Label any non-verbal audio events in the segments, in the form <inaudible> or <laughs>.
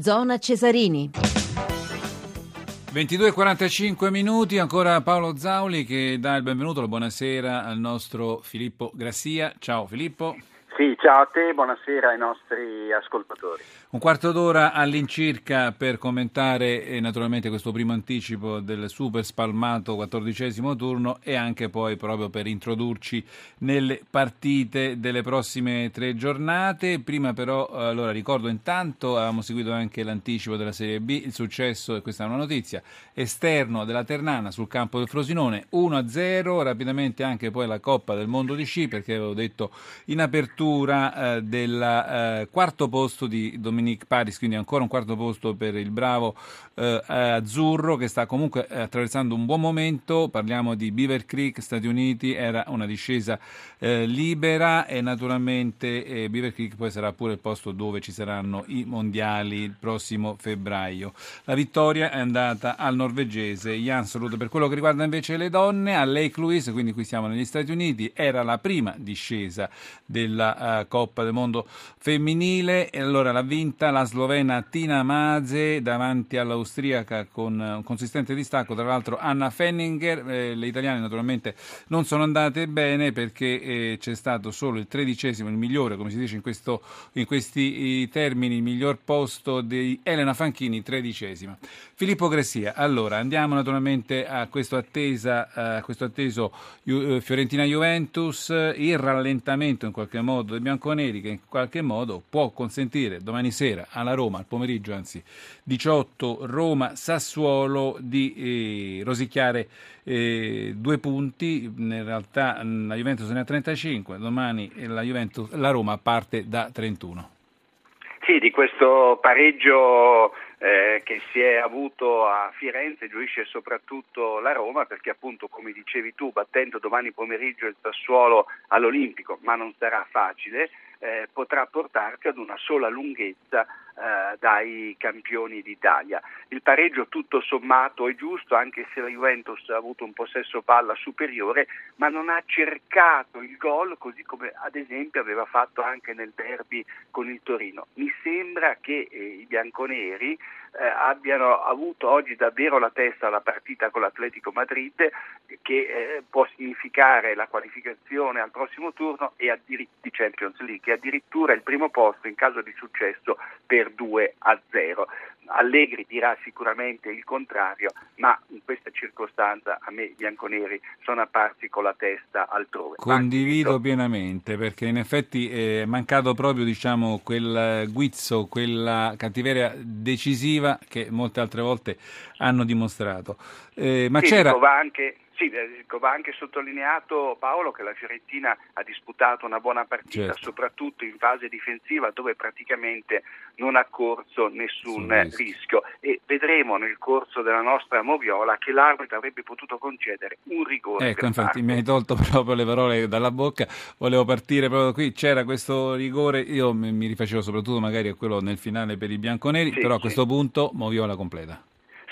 Zona Cesarini. 22.45 minuti, ancora Paolo Zauli che dà il benvenuto, la buonasera al nostro Filippo Grassia. Ciao Filippo. Sì, ciao a te, buonasera ai nostri ascoltatori. Un quarto d'ora all'incirca per commentare eh, naturalmente questo primo anticipo del super spalmato quattordicesimo turno e anche poi proprio per introdurci nelle partite delle prossime tre giornate. Prima però, allora ricordo intanto, avevamo seguito anche l'anticipo della Serie B, il successo, e questa è una notizia, esterno della Ternana sul campo del Frosinone 1-0, rapidamente anche poi la Coppa del Mondo di Sci perché avevo detto in apertura eh, del eh, quarto posto di Dominique Paris, quindi ancora un quarto posto per il bravo eh, azzurro che sta comunque eh, attraversando un buon momento. Parliamo di Beaver Creek, Stati Uniti, era una discesa eh, libera e naturalmente eh, Beaver Creek poi sarà pure il posto dove ci saranno i mondiali il prossimo febbraio. La vittoria è andata al norvegese Jan Solud. Per quello che riguarda invece le donne, a Lake Louise, quindi qui siamo negli Stati Uniti, era la prima discesa della uh, Coppa del Mondo femminile. E allora l'ha vinta la slovena Tina Maze davanti all'austriaca con un consistente distacco, tra l'altro Anna Fenninger, eh, le italiane naturalmente non sono andate bene perché eh, c'è stato solo il tredicesimo, il migliore come si dice in, questo, in questi termini, il miglior posto di Elena Fanchini, tredicesima. Filippo Gressia, allora andiamo naturalmente a questo, attesa, a questo atteso Fiorentina-Juventus, il rallentamento in qualche modo dei bianconeri che in qualche modo può consentire domani sera alla Roma, al pomeriggio anzi 18 Roma-Sassuolo di eh, rosicchiare eh, due punti, in realtà la Juventus ne ha 35, domani la, Juventus, la Roma parte da 31. Sì, di questo pareggio eh, che si è avuto a Firenze gioisce soprattutto la Roma perché appunto come dicevi tu battendo domani pomeriggio il Sassuolo all'Olimpico, ma non sarà facile, eh, potrà portarti ad una sola lunghezza eh, dai campioni d'Italia. Il pareggio tutto sommato è giusto anche se la Juventus ha avuto un possesso palla superiore ma non ha cercato il gol così come ad esempio aveva fatto anche nel derby con il Torino. Mi sembra che eh, i bianconeri eh, abbiano avuto oggi davvero la testa alla partita con l'Atletico Madrid che eh, può significare la qualificazione al prossimo turno e addir- di Champions League addirittura il primo posto in caso di successo per 2 a 0. Allegri dirà sicuramente il contrario, ma in questa circostanza a me i bianconeri sono apparsi con la testa altrove. Condivido Anche pienamente perché in effetti è mancato proprio diciamo, quel guizzo, quella cattiveria decisiva che molte altre volte hanno dimostrato. Eh, ma sì, c'era... Anche sì, eh, va anche sottolineato Paolo che la Fiorentina ha disputato una buona partita, certo. soprattutto in fase difensiva dove praticamente non ha corso nessun sì, rischio e vedremo nel corso della nostra moviola che l'arbitro avrebbe potuto concedere un rigore. Ecco, infatti parte. mi hai tolto <laughs> proprio le parole dalla bocca, volevo partire proprio da qui, c'era questo rigore, io mi rifacevo soprattutto magari a quello nel finale per i bianconeri, sì, però a questo punto moviola completa.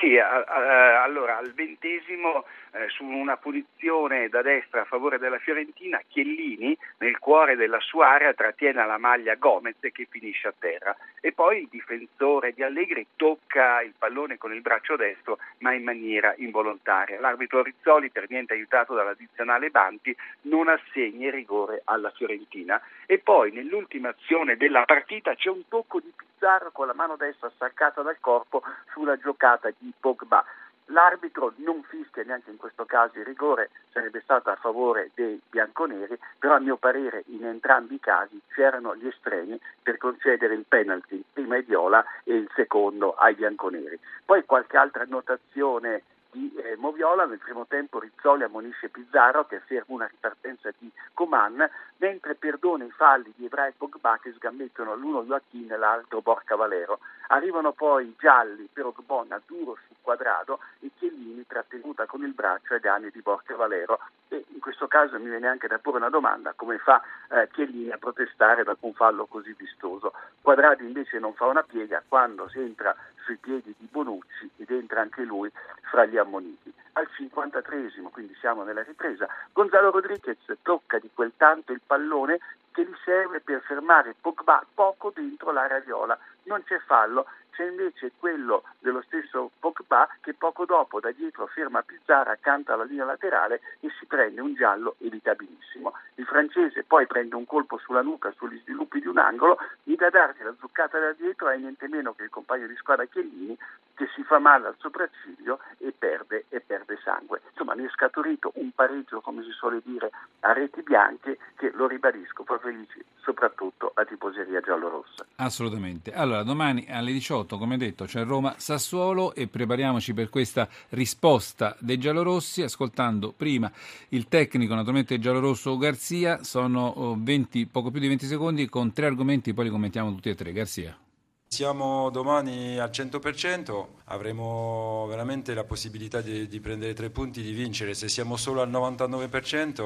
Sì, a, a, allora al ventesimo eh, su una punizione da destra a favore della Fiorentina, Chiellini nel cuore della sua area trattiene la maglia Gomez che finisce a terra e poi il difensore di Allegri tocca il pallone con il braccio destro ma in maniera involontaria. L'arbitro Rizzoli, per niente aiutato dall'addizionale Banti, non assegna il rigore alla Fiorentina e poi nell'ultima azione della partita c'è un tocco di Pizzarro con la mano destra staccata dal corpo sulla giocata di Pogba. L'arbitro non fischia neanche in questo caso il rigore, sarebbe stato a favore dei bianconeri, però a mio parere in entrambi i casi c'erano gli estremi per concedere il penalty, prima ai Viola e il secondo ai bianconeri. Poi qualche altra annotazione di eh, Moviola, nel primo tempo Rizzoli ammonisce Pizzarro che ferma una ripartenza di Coman, mentre perdona i falli di Ebra e Pogba che sgammettano l'uno Joachim e l'altro Borca Valero. Arrivano poi i gialli per Ogbonna duro sul quadrado e Chiellini trattenuta con il braccio ai danni di Borca Valero e in questo caso mi viene anche da porre una domanda, come fa eh, Chiellini a protestare dopo un fallo così vistoso? Quadradi invece non fa una piega quando si entra sui piedi di Bonucci ed entra anche lui fra gli ammoniti. Al 53esimo, quindi siamo nella ripresa, Gonzalo Rodriguez tocca di quel tanto il pallone che gli serve per fermare Pogba poco dentro l'area viola. non c'è fallo, c'è invece quello dello stesso Pogba che poco dopo da dietro ferma Pizzara accanto alla linea laterale e si prende un giallo evitabilissimo. Il francese poi prende un colpo sulla nuca sugli sviluppi di un angolo, gli da darsi la zuccata da dietro e niente meno che il compagno di squadra Chiellini che si fa male al sopracciglio e perde, e perde sangue. Insomma ne è scaturito un pareggio, come si suole dire, a reti bianche che, lo ribadisco, fa felici soprattutto la tifoseria giallorossa. Assolutamente. Allora, domani alle 18, come detto, c'è Roma-Sassuolo e prepariamoci per questa risposta dei giallorossi ascoltando prima il tecnico, naturalmente giallorosso Garzia, sono 20, poco più di 20 secondi con tre argomenti, poi li commentiamo tutti e tre. Garzia. Siamo domani al 100%, avremo veramente la possibilità di, di, prendere tre punti, di vincere. Se siamo solo al 99%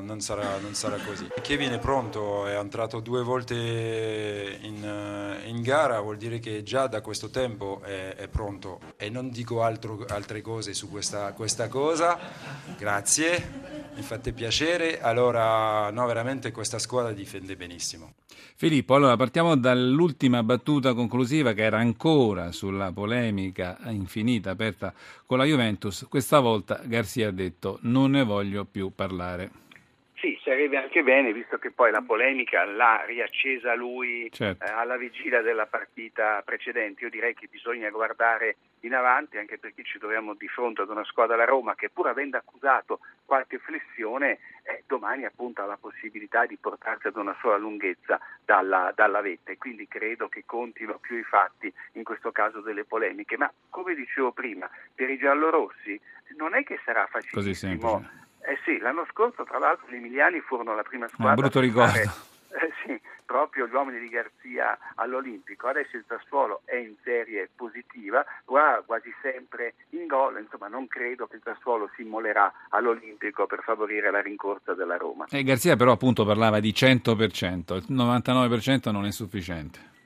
non sarà, non sarà così. Kevin è pronto, è entrato due volte in, in gara, vuol dire che già da questo tempo è, è pronto. E non dico altro, altre cose su questa, questa cosa, grazie, mi fate piacere. Allora, no, veramente questa squadra difende benissimo. Filippo, allora partiamo dall'ultima battuta conclusiva che era ancora sulla polemica infinita aperta con la Juventus. Questa volta Garzia ha detto non ne voglio più parlare. Sì, sarebbe anche bene, visto che poi la polemica l'ha riaccesa lui certo. eh, alla vigilia della partita precedente. Io direi che bisogna guardare in avanti, anche perché ci troviamo di fronte ad una squadra la Roma che pur avendo accusato qualche flessione, eh, domani appunto ha la possibilità di portarsi ad una sola lunghezza dalla, dalla vetta e quindi credo che contino più i fatti, in questo caso delle polemiche. Ma come dicevo prima, per i giallorossi non è che sarà facilissimo eh sì, l'anno scorso tra l'altro gli emiliani furono la prima squadra. Un brutto ricordo. <laughs> Eh, sì, proprio gli uomini di Garzia all'Olimpico. Adesso il Sassuolo è in serie positiva, va quasi sempre in gol, insomma non credo che il Sassuolo si immolerà all'Olimpico per favorire la rincorsa della Roma. E Garzia però appunto parlava di 100%, il 99% non è sufficiente.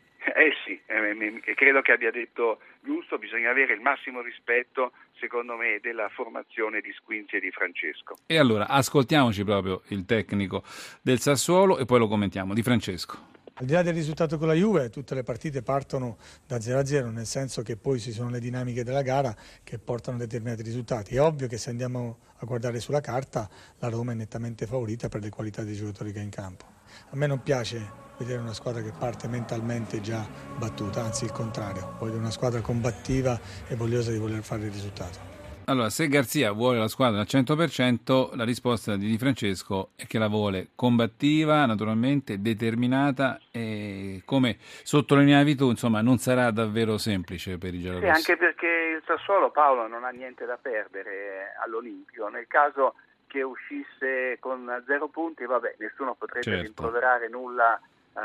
Eh credo che abbia detto giusto, bisogna avere il massimo rispetto, secondo me, della formazione di Squinzi e di Francesco. E allora ascoltiamoci proprio il tecnico del Sassuolo e poi lo commentiamo. Di Francesco. Al di là del risultato con la Juve, tutte le partite partono da 0-0, nel senso che poi ci sono le dinamiche della gara che portano a determinati risultati. È ovvio che se andiamo a guardare sulla carta, la Roma è nettamente favorita per le qualità dei giocatori che ha in campo. A me non piace vedere una squadra che parte mentalmente già battuta, anzi il contrario, voglio una squadra combattiva e vogliosa di voler fare il risultato. Allora, se Garzia vuole la squadra al 100%, la risposta di Di Francesco è che la vuole combattiva, naturalmente determinata e come sottolineavi tu, insomma, non sarà davvero semplice per i giallorossi. Sì, anche perché il Sassuolo Paolo non ha niente da perdere all'Olimpio. Nel caso che uscisse con zero punti, vabbè, nessuno potrebbe certo. rimproverare nulla uh,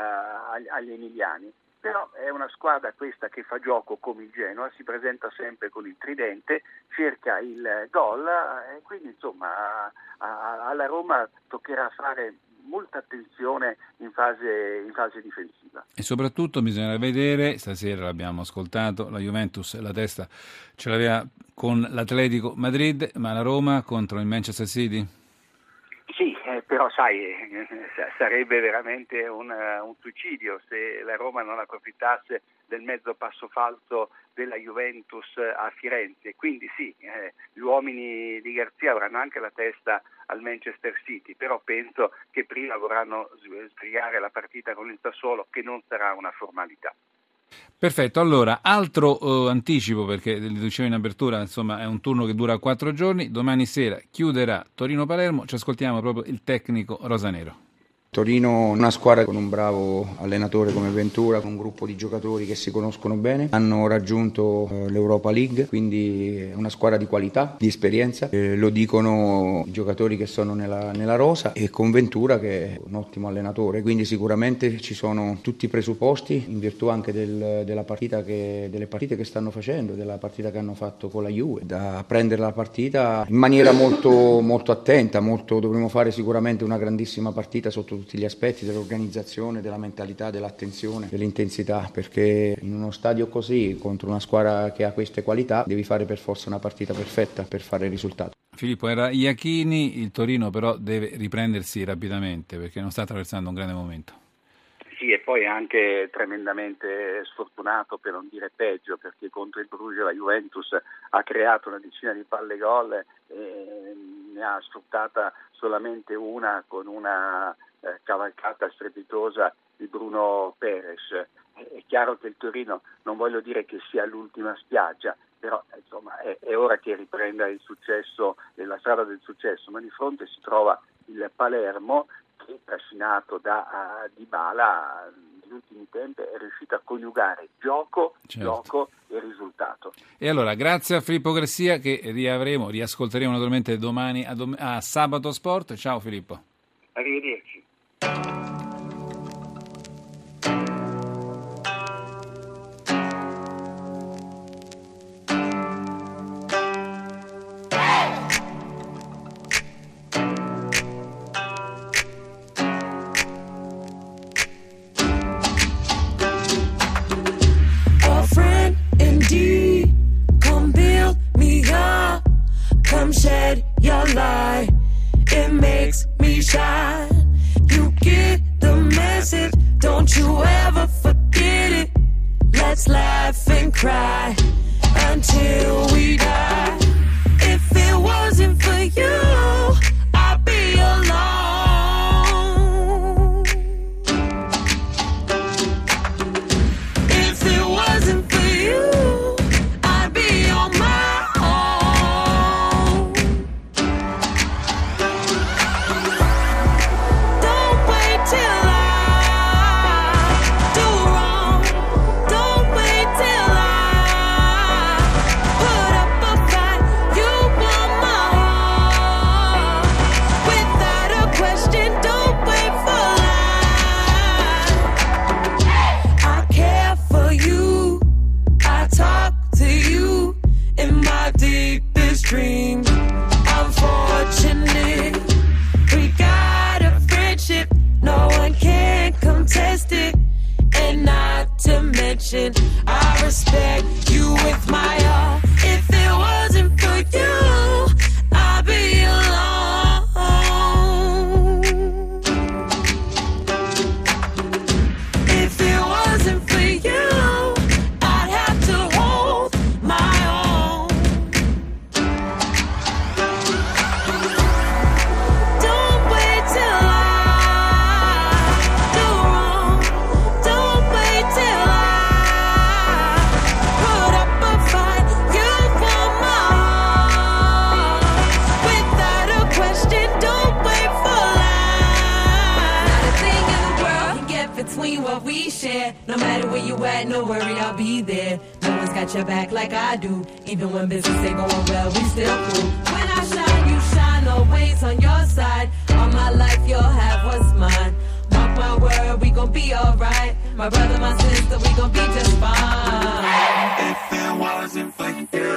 agli emiliani. Però è una squadra questa che fa gioco come il Genoa, si presenta sempre con il tridente, cerca il gol e quindi insomma alla Roma toccherà fare molta attenzione in fase, in fase, difensiva. E soprattutto bisogna vedere, stasera l'abbiamo ascoltato, la Juventus la testa ce l'aveva con l'Atletico Madrid, ma la Roma contro il Manchester City? Però sai, sarebbe veramente un, un, suicidio se la Roma non approfittasse del mezzo passo falso della Juventus a Firenze. Quindi sì, eh, gli uomini di Garzia avranno anche la testa al Manchester City, però penso che prima vorranno sbrigare la partita con il Sassuolo, che non sarà una formalità. Perfetto, allora altro eh, anticipo perché li dicevo in apertura, insomma è un turno che dura quattro giorni, domani sera chiuderà Torino-Palermo, ci ascoltiamo proprio il tecnico Rosanero. Torino una squadra con un bravo allenatore come Ventura, con un gruppo di giocatori che si conoscono bene, hanno raggiunto eh, l'Europa League, quindi è una squadra di qualità, di esperienza, eh, lo dicono i giocatori che sono nella, nella, rosa e con Ventura che è un ottimo allenatore, quindi sicuramente ci sono tutti i presupposti in virtù anche del, che, delle partite che stanno facendo, della partita che hanno fatto con la Juve, da prendere la partita in maniera molto, molto attenta, molto, dovremo fare sicuramente una grandissima partita sotto tutti gli aspetti dell'organizzazione, della mentalità, dell'attenzione, dell'intensità, perché in uno stadio così, contro una squadra che ha queste qualità, devi fare per forza una partita perfetta per fare il risultato. Filippo era Iachini, il Torino però deve riprendersi rapidamente perché non sta attraversando un grande momento. Sì, e poi anche tremendamente sfortunato, per non dire peggio, perché contro il Bruges la Juventus ha creato una decina di palle gol e ne ha sfruttata solamente una con una eh, cavalcata strepitosa di Bruno Perez. È chiaro che il Torino, non voglio dire che sia l'ultima spiaggia, però insomma, è, è, ora che riprenda il successo, la strada del successo, ma di fronte si trova il Palermo che trascinato da uh, Dybala negli ultimi tempi è riuscito a coniugare gioco, certo. gioco e risultato. E allora, grazie a Filippo Gressia che riavremo, riascolteremo naturalmente domani a, dom- a Sabato Sport. Ciao Filippo. Arrivederci. Thank you. your back like I do. Even when business ain't going well, we still cool. When I shine, you shine always on your side. All my life, you'll have what's mine. Mark my word, we gon' be alright. My brother, my sister, we gon' be just fine. If it wasn't for you,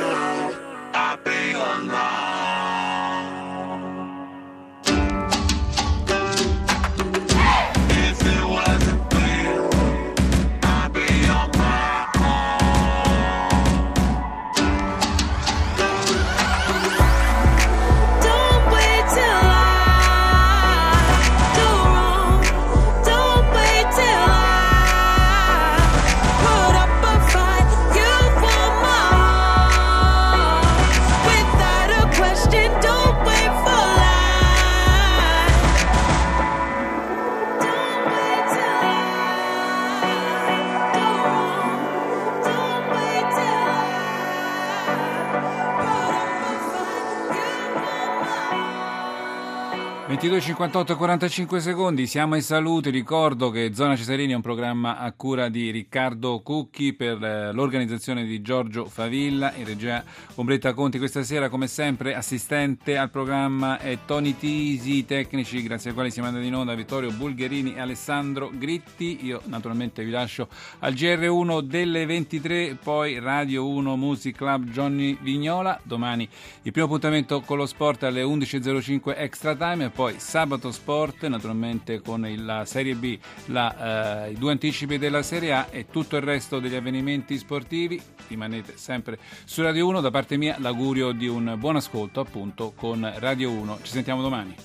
I'd be alive. 22.58 45 secondi, siamo ai saluti. ricordo che Zona Cesarini è un programma a cura di Riccardo Cucchi per eh, l'organizzazione di Giorgio Favilla, in regia. Ombretta Conti questa sera come sempre assistente al programma è Tony Tisi, tecnici grazie ai quali siamo andati in onda Vittorio Bulgherini e Alessandro Gritti, io naturalmente vi lascio al GR1 delle 23, poi Radio 1 Music Club Johnny Vignola, domani il primo appuntamento con lo sport alle 11.05 extra time e poi poi sabato sport, naturalmente con la Serie B, la, eh, i due anticipi della Serie A e tutto il resto degli avvenimenti sportivi. Rimanete sempre su Radio 1. Da parte mia l'augurio di un buon ascolto appunto con Radio 1. Ci sentiamo domani.